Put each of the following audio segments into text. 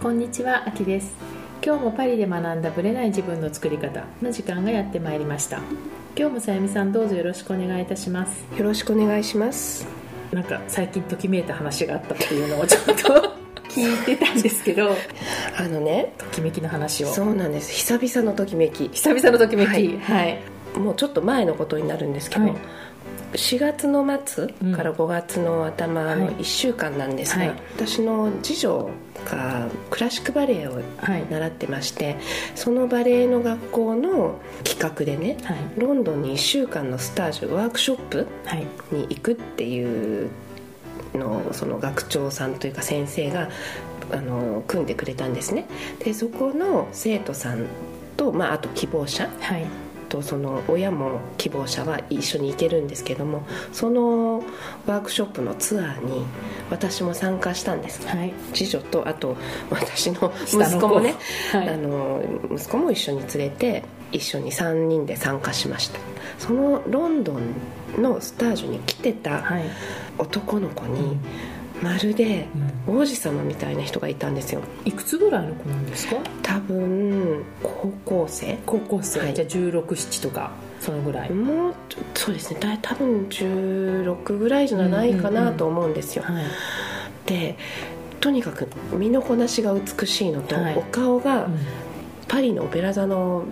こんにちは、あきです。今日もパリで学んだブレない自分の作り方の時間がやってまいりました。今日もさゆみさんどうぞよろしくお願いいたします。よろしくお願いします。なんか最近ときめいた話があったっていうのをちょっと 聞いてたんですけど。あのね。ときめきの話を。そうなんです。久々のときめき。久々のときめき。はい。はい、もうちょっと前のことになるんですけど、はい4月の末から5月の頭はい。の1週間なんですが、はい。私の次女がクラシックバレエをはい。習ってましてそのバレエの学校の企画でねはい。ロンドンに1週間のスタージュワークショップはい。に行くっていうのをその学長さんというか先生があの組んでくれたんですね。でそこの生徒さんと、まあ、あと希望者はいとその親も希望者は一緒に行けるんですけどもそのワークショップのツアーに私も参加したんです。はい。次女とあと私の息子もね、はい。あの息子も一緒に連れて一緒に3人で参加しました。そのロンドンのスタージュに来てたはい。男の子にまるで王子様みたいな人がいたんですよ。いくつぐらいの子なんですか？多分高校生。高校生、はい。じゃあ167とかそのぐらい、もうそうですね。多分16ぐらいじゃないかなと思うんですよ、はい。でとにかく身のこなしが美しいのと、はい。お顔がうん。パリのオペラ座の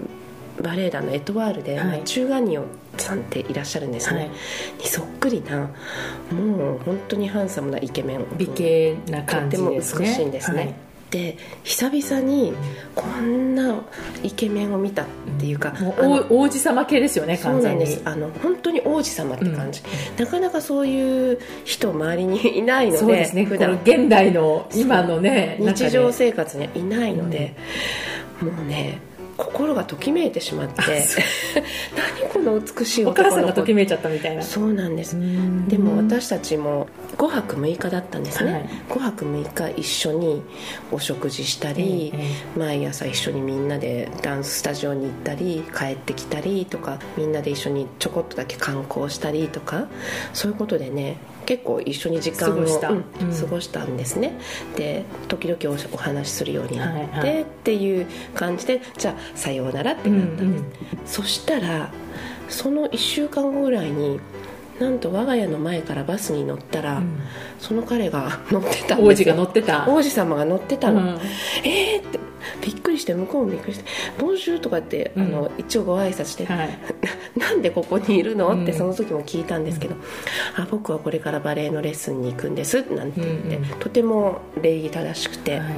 バレエ団のエトワールで、はい。中ガニオさんっていらっしゃるんですね、はい。にそっくりなもう本当にハンサムなイケメン。美形な感じですね。とっても美しいんですね、はい。で久々にこんなイケメンを見たっていうか、もう王王子様系ですよねそうなん完全に。ですあの本当に王子様って感じ、なかなかそういう人周りにいないのでそうですね。普段。現代の今のね日常生活にはいないので、もうね心がときめいてしまって 何この美しいお母さんがときめいちゃったみたいな。そうなんです。うん。でも私たちも5泊6日だったんですね、はい。5泊6日一緒にお食事したり、ええ。毎朝一緒にみんなでダンススタジオに行ったり帰ってきたりとかみんなで一緒にちょこっとだけ観光したりとかそういうことでね結構一緒に時間を過ごした。うんうん。過ごしたんですね。で時々おお話しするようになって、はいはい。っていう感じでじゃあさようならってなったんです、そしたらその1週間後ぐらいになんと我が家の前からバスに乗ったら、うん。その彼が 乗ってたん王子が乗ってた。王子様が乗ってたの、うん。えーってびっくりして向こうもびっくりして「ボンジュー」とかって、うん。あの一応ご挨拶して「はい。なんでここにいるの?」ってうんその時も聞いたんですけど「あ僕はこれからバレエのレッスンに行くんです」なんて言って、うんうん。とても礼儀正しくて、はい。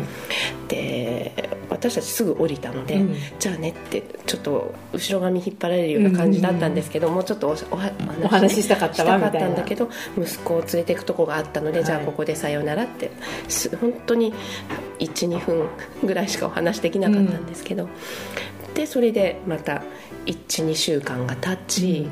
で私たちすぐ降りたので、うん。じゃあねってちょっと後ろ髪引っ張られるような感じだったんですけど、もうちょっとおおはおお話ししたかったわしたかったんみたいなだけど息子を連れていくとこがあったので、はい。じゃあここでさようならってす本当に12分ぐらいしかお話できなかったんですけど、でそれでまた12週間が経ち、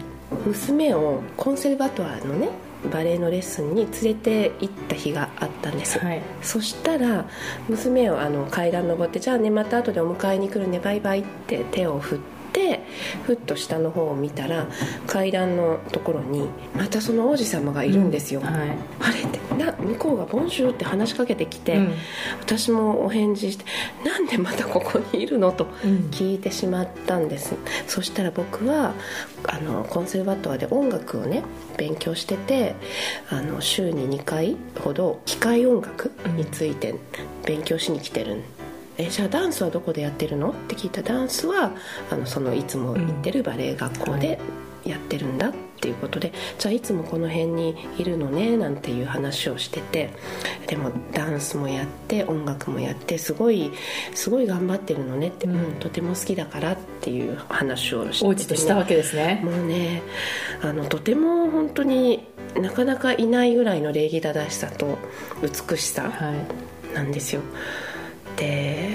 娘をコンセルバトワーのねバレエのレッスンに連れて行った日があったんです、はい。そしたら娘をあの階段登って「じゃあねまた後でお迎えに来るねバイバイ」って手を振ってふっと下の方を見たら階段のところにまたその王子様がいるんですよ、はい。あれってな向こうが「ボンジュー」って話しかけてきて、うん。私もお返事して「なんでまたここにいるの?」とうん。聞いてしまったんです、そしたら僕はあのコンセルバトワで音楽をね勉強しててあの週に2回ほど機械音楽について勉強しに来てるんえじゃあダンスはどこでやってるの？って聞いたダンスはあのそのいつも行ってるバレエ学校でやってるんだっていうことで、じゃあいつもこの辺にいるのね？なんていう話をしててでもダンスもやって音楽もやってすごいすごい頑張ってるのねって、うん。うんとても好きだからっていう話をしてて、王子としたわけですね。もうねあのとても本当になかなかいないぐらいの礼儀正しさと美しさはい。なんですよ。で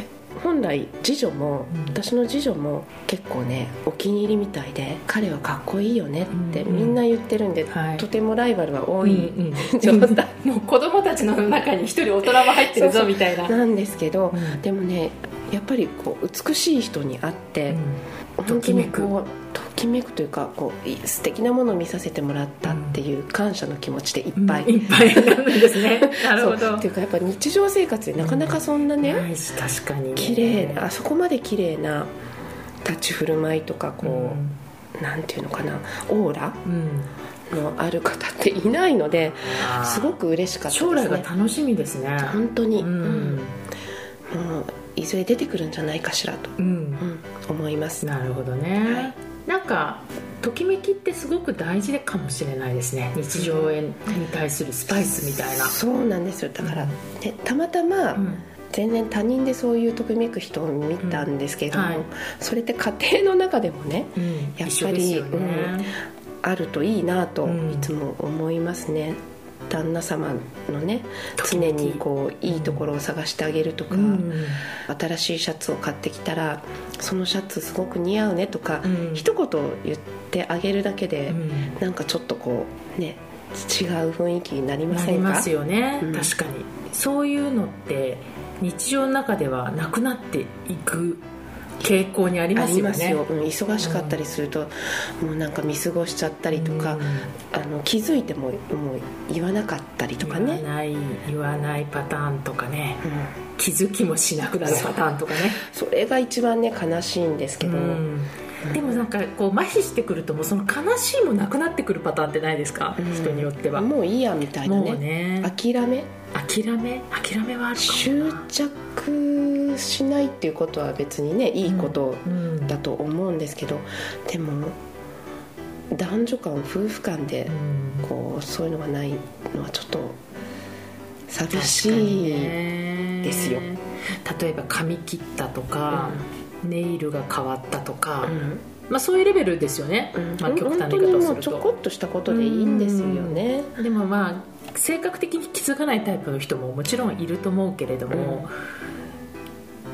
本来次女も、うん。私の次女も結構ねお気に入りみたいで彼はかっこいいよねってうんみんな言ってるんで、はい。とてもライバルは多い。うんうん 状態 もう子供たちの中に一人大人も入ってるぞみたいな。なんですけど、うん。でもねやっぱりこう美しい人に会って、うん。本当にこうとききめくというかこうい素敵なものを見させてもらったっていう感謝の気持ちでいっぱい、いっぱい。なるんですね。なるほど。っていうかやっぱ日常生活でなかなかそんなね、ないし確かにね。綺麗あそこまで綺麗な立ち振る舞いとかこう、うん。なんていうのかなオーラうん。のある方っていないのですごく嬉しかったです将来がね楽しみですね。本当に、ううんん、もういずれ出てくるんじゃないかしらと、うん。うん、思います。なるほどね、はいなんかときめきってすごく大事かもしれないですね。日常に対するスパイスみたいな。そうなんですよ。だから、ね、たまたま、うん。全然他人でそういうときめく人を見たんですけれども、うん。はい。それって家庭の中でもねうん。やっぱり一緒ですよね。あるといいなとうん。いつも思いますね、旦那様のね常にこういいところを探してあげるとか、うん。新しいシャツを買ってきたらそのシャツすごく似合うねとか、うん。一言言ってあげるだけで、うん。なんかちょっとこうね違う雰囲気になりまなせんか？りますよね、うん。確かに。そういうのって日常の中ではなくなっていく傾向にありあますよ。ねうん忙しかったりすると、もうなんか見過ごしちゃったりとか、うん。あの気づいてももう言わなかったりとかね。言わない言わないパターンとかね。うん。気づきもしなくなるパターンとかね。それが一番ね悲しいんですけど、うん。でもなんかこう麻痺してくるともうその悲しいもなくなってくるパターンってないですか、うん。人によっては。もういいやみたいなもねうね。諦め。諦め？諦めはあるかも執着しないっていうことは別にねいいことうん。だと思うんですけど、でも男女間夫婦間でうん。こうそういうのがないのはちょっと寂しい、ね。ですよ。例えば髪切ったとか、ネイルが変わったとか、うん。まあ、そういうレベルですよね、うん。まあ、極端な言い方をするにもうちょことっとしたことでいいんですよね、でもまあ性格的に気づかないタイプの人ももちろんいると思うけれども、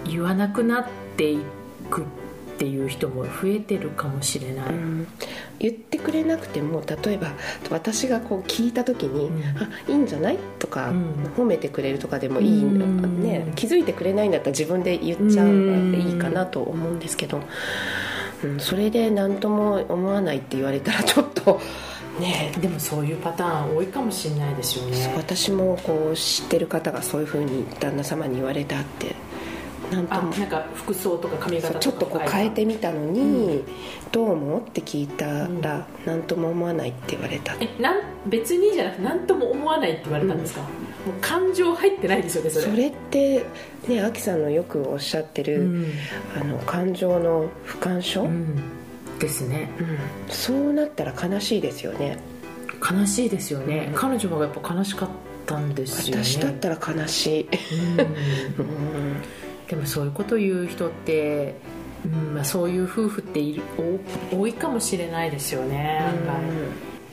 言わなくなっていくっていう人も増えてるかもしれない、うん。言ってくれなくても例えば私がこう聞いた時に「うん。あいいんじゃない?」とか、うん。褒めてくれるとかでもいい、うん。ね、気づいてくれないんだったら自分で言っちゃううんいいかなと思うんですけど、うん、それで何とも思わないって言われたらちょっとね。でもそういうパターン多いかもしれないですよね。私もこう知ってる方がそういうふうに旦那様に言われたってなんとも。あなんか服装とか髪型とかちょっとこう変えてみたのに、どう思うって聞いたら何とも思わないって言われた。えなん別にじゃなくて何とも思わないって言われたんですか、もう感情入ってないですよねそれ。それってねアキさんのよくおっしゃってる、うん。あの感情の不干渉、うん。うんですね。そうなったら悲しいですよね。悲しいですよね、うん。彼女がやっぱ悲しかったんですよね。私だったら悲しい、うん。うんでもそういうこと言う人って、うんまあ、そういう夫婦っているお多いかもしれないですよね、案外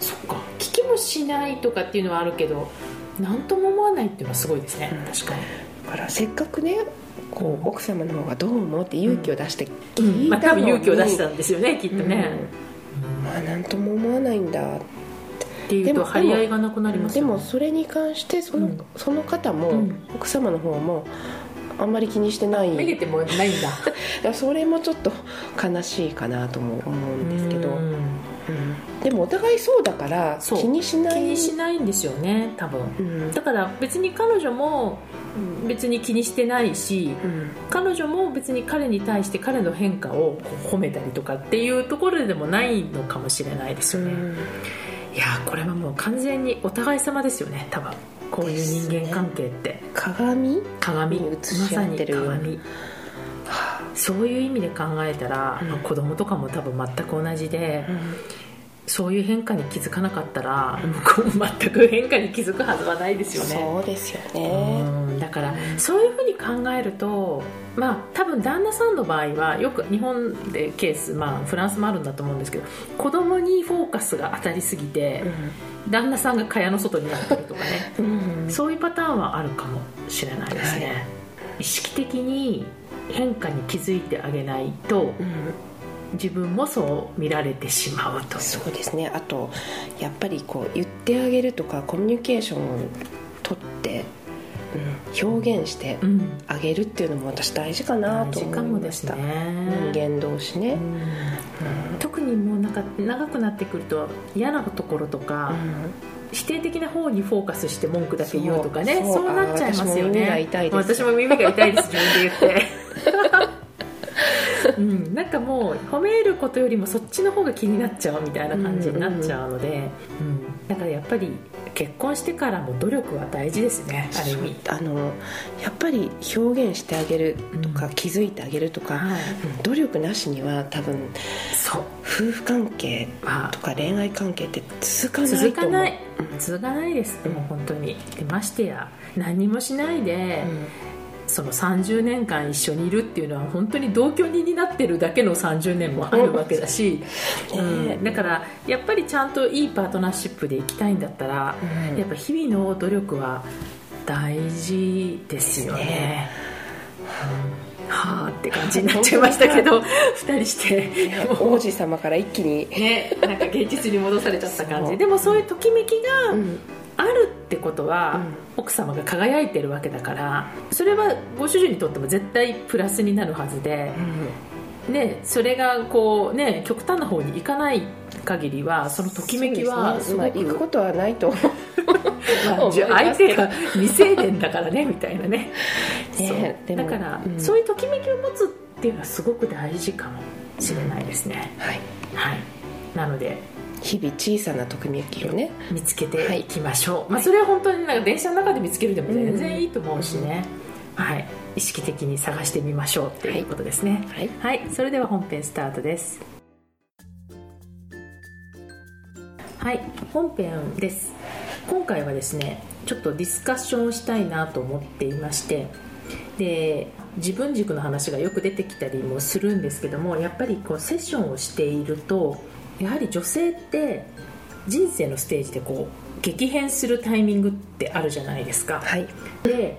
そっか。聞きもしないとかっていうのはあるけど何とも思わないっていうのはすごいですね、うん。確かに、だからせっかくねこう奥様の方がどう思うって勇気を出してうん。まあ、多聞いたのに、分勇気を出したんですよねきっとね、うん。まあ何とも思わないんだって。いうと張り合いがなくなりますね。もそれに関してその,、うん。その方も、うん。奥様の方もあんまり気にしてない。めげてもないんだ。だそれもちょっと悲しいかなとも思うんですけど、でもお互いそうだから気にしない。気にしないんですよね多分。うん。だから別に彼女も別に気にしてないしうん。彼女も別に彼に対して彼の変化を褒めたりとかっていうところでもないのかもしれないですよね、いやーこれはもう完全にお互い様ですよね多分こういう人間関係って。鏡？鏡？に映ましさに鏡そういう意味で考えたら、うん。まあ子供とかも多分全く同じで、うんそういう変化に気づかなかったら向こうも全く変化に気づくはずはないですよね。そうですよね。うん。だからそういうふうに考えるとまあ多分旦那さんの場合はよく日本でケース、まあ、フランスもあるんだと思うんですけど子供にフォーカスが当たりすぎて、旦那さんが蚊帳の外になってるとかね。うん。そういうパターンはあるかもしれないですね、はい。意識的に変化に気づいてあげないとうん自分もそう見られてしまうと。そうですね。あとやっぱりこう言ってあげるとかコミュニケーションをとって、うん、表現してうんあげるっていうのも私大事かなと思いもですました、ね。人間同士ね、うん。特にもうなんか長くなってくると嫌なところとか、否定的な方にフォーカスして文句だけ言うとかね。そう。なっちゃいますよね。私も耳が痛いです。自分で言ってうん、なんかもう褒めることよりもそっちの方が気になっちゃうみたいな感じになっちゃうので、うん。だからやっぱり結婚してからも努力は大事ですねある意味。あのやっぱり表現してあげるとか、うん。気づいてあげるとか、はい。うん努力なしには多分そう。夫婦関係あとか恋愛関係って続かないと思う。続かない。うん。続かないです、もう本当に。でましてや何もしないで、その30年間一緒にいるっていうのは本当に同居人になってるだけの30年もあるわけだし、ね。うん。だからやっぱりちゃんといいパートナーシップで行きたいんだったら、うん。やっぱ日々の努力は大事ですよね。ねうんはあって感じになっちゃいましたけど2人して。王子様から一気に、ねなんか現実に戻されちゃった感じ。でもそういうときめきがうんあるってことは、う奥様が輝いてるわけだからそれはご主人にとっても絶対プラスになるはずで、ね、それがこう、ね、極端な方に行かない限りはそのときめきはすね。まあ、行くくことはないと 相手が未成年だからねみたいなね。ねだから、うん。そういうときめきを持つっていうのはすごく大事かもしれないですね、はい。はい。なので日々小さなときめきをね見つけてい。きましょう、まあ、それは本当になんか電車の中で見つけるでも全然いいと思うしね、はい、意識的に探してみましょうっていうことですね。はい。はい、それでは本編スタートです。はい。本編です。今回はですねちょっとディスカッションをしたいなと思っていましてで自分軸の話がよく出てきたりもするんですけどもやっぱりこうセッションをしているとやはり女性って人生のステージでこう激変するタイミングってあるじゃないですか、はい。で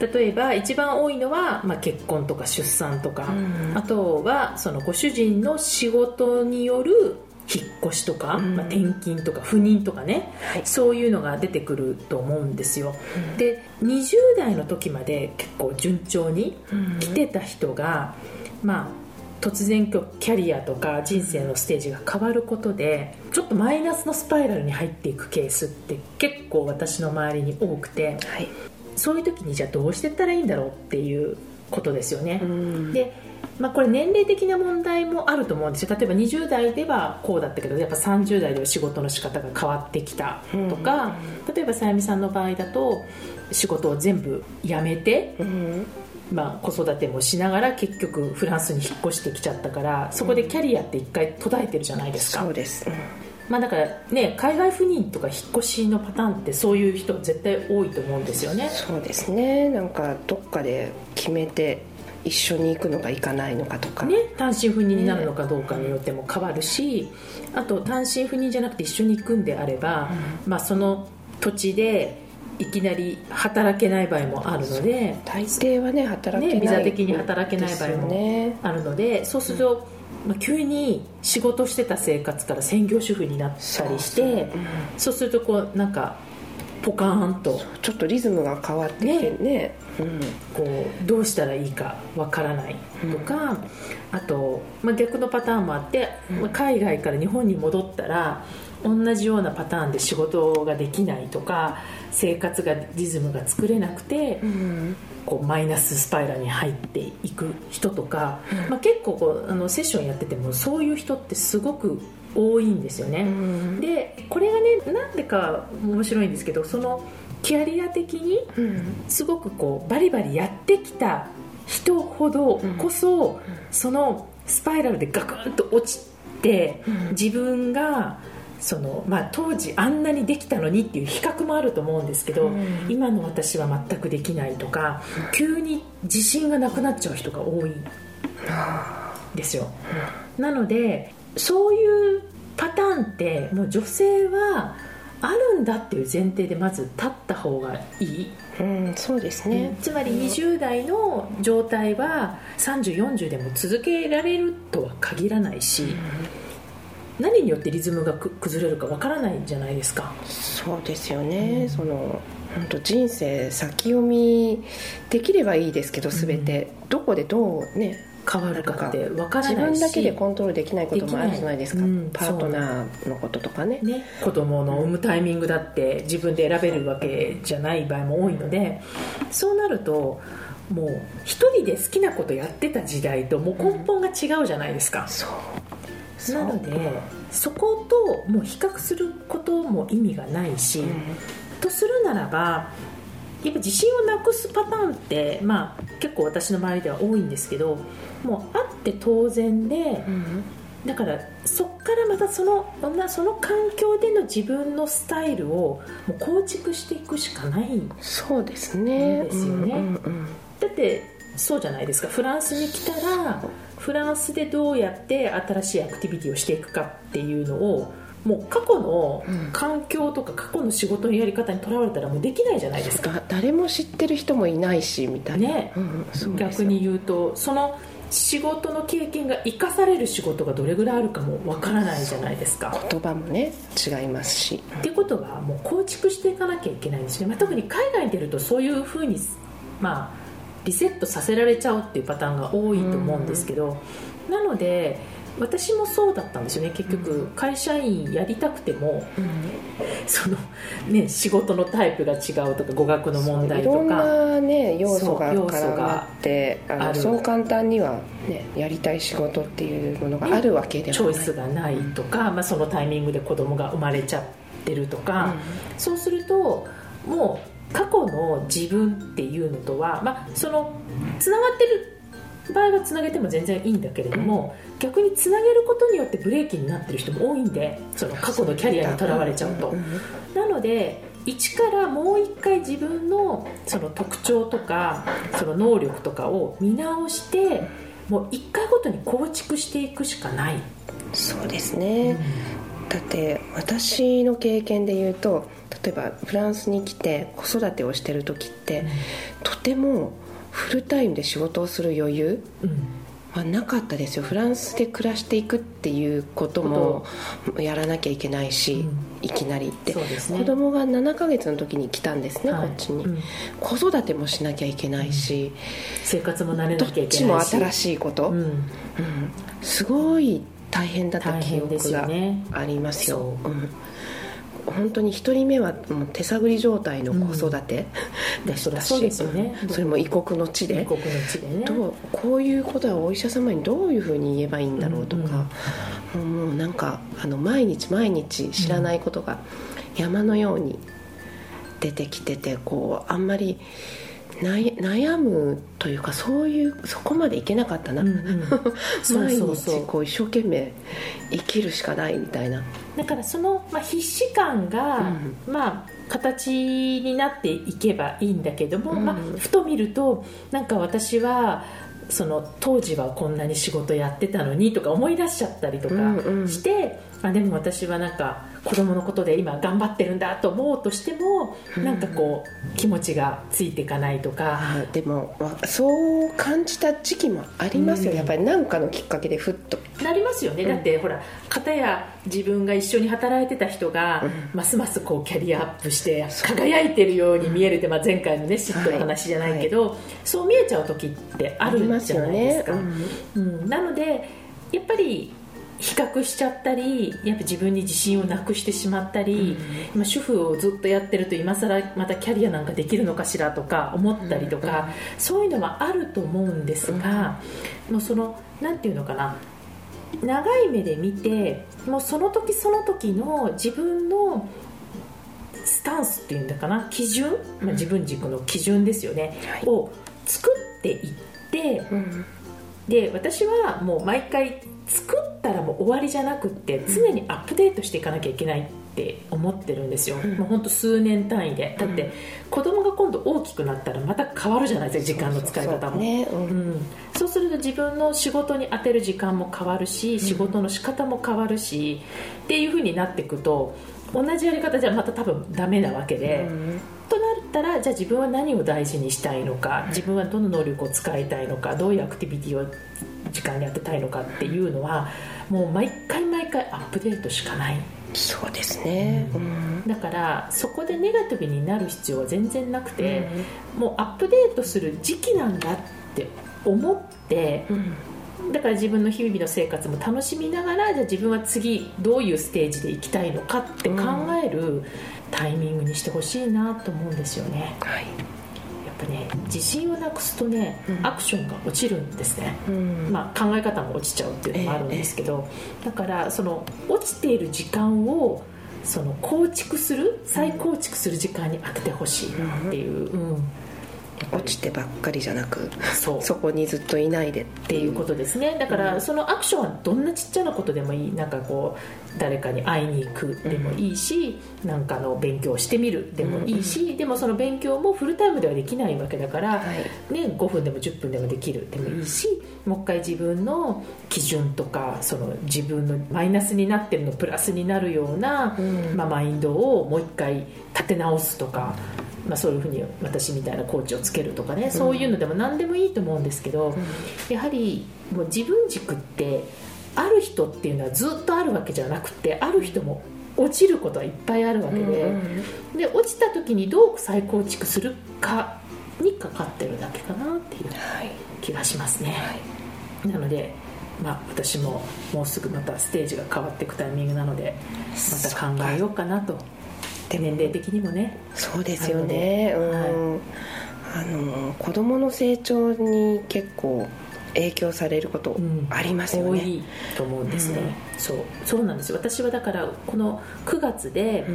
例えば一番多いのは、まあ、結婚とか出産とか、うん。あとはそのご主人の仕事による引っ越しとか、うん。まあ、転勤とか不妊とかね、はい。そういうのが出てくると思うんですよ、うん。で20代の時まで結構順調に来てた人が、まあ突然キャリアとか人生のステージが変わることでちょっとマイナスのスパイラルに入っていくケースって結構私の周りに多くてはい。そういう時にじゃあどうしてったらいいんだろうっていうことですよね、うん。で、まあ、これ年齢的な問題もあると思うんですよ。例えば20代ではこうだったけどやっぱ30代では仕事の仕方が変わってきたとか、例えばさやみさんの場合だと仕事を全部辞めて、うんまあ、子育てもしながら結局フランスに引っ越してきちゃったからそこでキャリアって一回途絶えてるじゃないですか、そうです、うん。まあ、だからね海外赴任とか引っ越しのパターンってそういう人絶対多いと思うんですよね。そうですね。なんかどっかで決めて一緒に行くのか行かないのかとか。ね、単身赴任になるのかどうかによっても変わるし、あと単身赴任じゃなくて一緒に行くんであれば、まあ、その土地でいきなり働けない場合もあるので大抵はね働けない、ねビザ的に働けない場合もあるのでそうすると、まあ、急に仕事してた生活から専業主婦になったりしてそうするとこうなんかポカーンとちょっとリズムが変わってきてね。うんこうどうしたらいいかわからないとか、あと、まあ、逆のパターンもあって、まあ海外から日本に戻ったら同じようなパターンで仕事ができないとか生活がリズムが作れなくて、うん。こうマイナススパイラルに入っていく人とか、まあ、結構こうあのセッションやっててもそういう人ってすごく多いんですよね。うん。でこれがねなんでか面白いんですけどそのキャリア的にうん。すごくこうバリバリやってきた人ほどこそ、そのスパイラルでガクンと落ちて、うん。自分がその、まあ、当時あんなにできたのにっていう比較もあると思うんですけど、うん。今の私は全くできないとか急に自信がなくなっちゃう人が多いんですよ。なのでそういうパターンってもう女性はあるんだっていう前提でまず立った方がいい。うんそうですね。つまり20代の状態は3040でも続けられるとは限らないし、何によってリズムが崩れるかわからないじゃないですか。そうですよね、うん、その本当人生先読みできればいいですけど全て、うん、どこでどうね変わるかって分からないし自分だけでコントロールできないこともあるじゃないですか、うん、パートナーのこととかね。ね。子供の産むタイミングだって自分で選べるわけじゃない場合も多いのでそうなるともう一人で好きなことやってた時代ともう根本が違うじゃないですか、う。ん、なのでそこともう比較することも意味がないし、うん、とするならばやっぱ自信をなくすパターンって、まあ、結構私の周りでは多いんですけどもうあって当然で、うん、だからそっからまたそのその環境での自分のスタイルをもう構築していくしかないんそうですね。ですよね、だってそうじゃないですか。フランスに来たらフランスでどうやって新しいアクティビティをしていくかっていうのをもう過去の環境とか過去の仕事のやり方にとらわれたらもうできないじゃないですか。誰も知ってる人もいないしみたいな、ね、うん、逆に言うとその仕事の経験が生かされる仕事がどれぐらいあるかもわからないじゃないですか。言葉もね違いますし。っていうことがもう構築していかなきゃいけないんですね、まあ、特に海外に出るとそういうふうにまあリセットさせられちゃうっていうパターンが多いと思うんですけど、なので私もそうだったんですよね。結局会社員やりたくても、うん、そのね、仕事のタイプが違うとか語学の問題とか。いろんな、ね、要素が絡まってあそう簡単には、ね、やりたい仕事っていうものがあるわけではない、チョイスがないとか、まあ、そのタイミングで子供が生まれちゃってるとか、うん、そうするともう過去の自分っていうのとは、まあ、そのつながってる場合はつなげても全然いいんだけれども、逆につなげることによってブレーキになってる人も多いんでその過去のキャリアにとらわれちゃうと、なので一からもう一回自分のその特徴とかその能力とかを見直してもう一回ごとに構築していくしかない。そうですね、うん、だって私の経験で言うと例えばフランスに来て子育てをしてる時って、うん、とてもフルタイムで仕事をする余裕、うん。はなかったですよ。フランスで暮らしていくっていうこともやらなきゃいけないし、うん、いきなりって、ね、子供が7ヶ月の時に来たんですね、はい、こっちに、うん、子育てもしなきゃいけないし、うん、生活も慣れなきゃいけないし。どっちも新しいこと、うん。すごい大変だった記憶がありますよ、うん本当に1人目はもう手探り状態の子育てでしたし、ね、それも異国の地で。異国の地で、ね、どうこういうことはお医者様にどういうふうに言えばいいんだろうとか、うんうん、もうなんかあの毎日毎日知らないことが山のように出てきててこうあんまり。悩むというかそういうそこまでいけなかったな、うんうん、毎日こう一生懸命生きるしかないみたいな。だからその、まあ、必死感が、うん、まあ形になっていけばいいんだけども、うん、まあ、ふと見るとなんか私はその当時はこんなに仕事やってたのにとか思い出しちゃったりとかして、うん。うん、あでも私はなんか子供のことで今頑張ってるんだと思うとしても、うん、なんかこう気持ちがついていかないとか。でもそう感じた時期もありますよ、うん、やっぱり何かのきっかけでふっと。なりますよね、うん、だってほら片や自分が一緒に働いてた人が、ますますこうキャリアアップして輝いてるように見えるって、まあ、前回のね嫉妬の話じゃないけど、はい。はい、そう見えちゃう時ってあるじゃないですか、ね、うん。なのでやっぱり比較しちゃったりやっぱ自分に自信をなくしてしまったり、うん、主婦をずっとやってると今更またキャリアなんかできるのかしらとか思ったりとか、うん、そういうのはあると思うんですが、もうその何て言うのかな長い目で見てもうその時その時の自分のスタンスっていうんだかな基準、まあ、自分軸の基準ですよね、はい、を作っていって、うん、で私はもう毎回作ったらもう終わりじゃなくって常にアップデートしていかなきゃいけないって思ってるんですよ、うん、もう本当数年単位で。だって子供が今度大きくなったらまた変わるじゃないですか時間の使い方も。そうすると自分の仕事に充てる時間も変わるし仕事の仕方も変わるし、っていうふうになっていくと同じやり方じゃまた多分ダメなわけで、うん、となったらじゃあ自分は何を大事にしたいのか自分はどの能力を使いたいのかどういうアクティビティを時間に当てたいのかっていうのはもう毎回毎回アップデートしかない。そうですね、うん、だからそこでネガティブになる必要は全然なくて、うん、もうアップデートする時期なんだって思って、うん、だから自分の日々の生活も楽しみながらじゃあ自分は次どういうステージで行きたいのかって考えるタイミングにしてほしいなと思うんですよね。はいぱね自信をなくすとね、うん、アクションが落ちるんですね、うん、まあ、考え方も落ちちゃうっていうのもあるんですけど、えー、だからその落ちている時間をその構築する再構築する時間に当ててほしいなっていう、うん、落ちてばっかりじゃなくそう。そこにずっといないでっていう。ことですね。だからそのアクションはどんなちっちゃなことでもいい。なんかこう誰かに会いに行くでもいいし、うん、なんかの勉強してみるでもいいし、うん、でもその勉強もフルタイムではできないわけだから、はい、ね、5分でも10分でもできるでもいいし、もう一回自分の基準とかその自分のマイナスになってるのプラスになるような、うん、まあ、マインドをもう一回立て直すとか。まあ、そういうふうに私みたいなコーチをつけるとかね、そういうのでも何でもいいと思うんですけど、やはりもう自分軸ってある人っていうのはずっとあるわけじゃなくてある人も落ちることはいっぱいあるわけで,、で落ちた時にどう再構築するかにかかってるだけかなっていう気がしますね。はい、なのでまあ、私ももうすぐまたステージが変わっていくタイミングなのでまた考えようかなと年齢的にもね。そうですよね、うん、はい、あの子供の成長に結構影響されることありますよね、うん、多いと思うんですね、うん、そう。そうなんです。よ私はだからこの9月で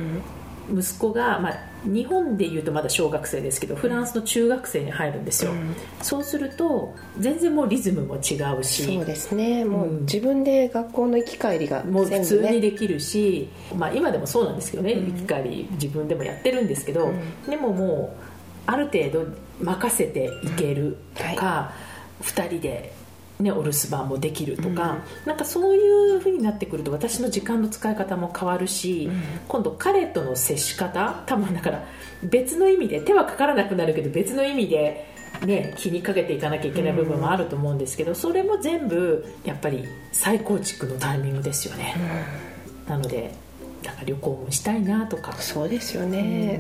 息子が、まあ、日本でいうとまだ小学生ですけどフランスの中学生に入るんですよ、うん、そうすると全然もうリズムも違うしそうですね。もう自分で学校の行き帰りが、ね、もう普通にできるし、まあ、今でもそうなんですけどね、うん、行き帰り自分でもやってるんですけど、うん、でももうある程度任せていけるとか、はい、2人でね、お留守番もできるとか、うん、なんかそういうふうになってくると私の時間の使い方も変わるし、うん、今度彼との接し方多分だから別の意味で手はかからなくなるけど別の意味で、ね、気にかけていかなきゃいけない部分もあると思うんですけど、それも全部やっぱり再構築のタイミングですよね、うん、なのでなんか旅行もしたいなとか。そうですよね、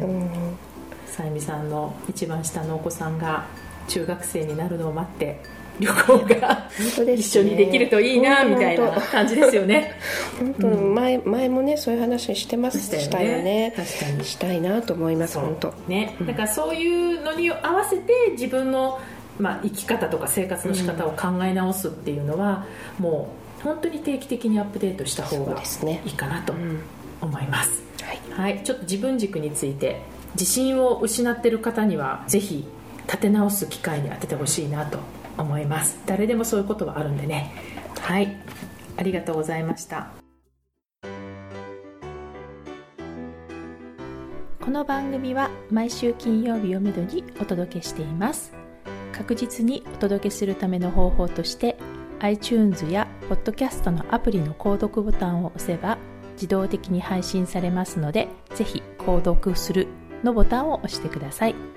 さゆみさんの一番下のお子さんが中学生になるのを待って旅行が一緒にできるといいなみたいな感じですよね。本当、うん、前前もねそういう話してましたよね。確かに。したいなと思います本当。ね、だからそういうのに合わせて自分の、まあ、生き方とか生活の仕方を考え直すっていうのは、うん、もう本当に定期的にアップデートした方がいいかなと思います、はい、はい、ちょっと自分軸について自信を失ってる方にはぜひ立て直す機会に当ててほしいなと思います。誰でもそういうことはあるんでね。はい。ありがとうございました。この番組は毎週金曜日をめどにお届けしています。確実にお届けするための方法として iTunes や Podcast のアプリの購読ボタンを押せば自動的に配信されますのでぜひ購読するのボタンを押してください。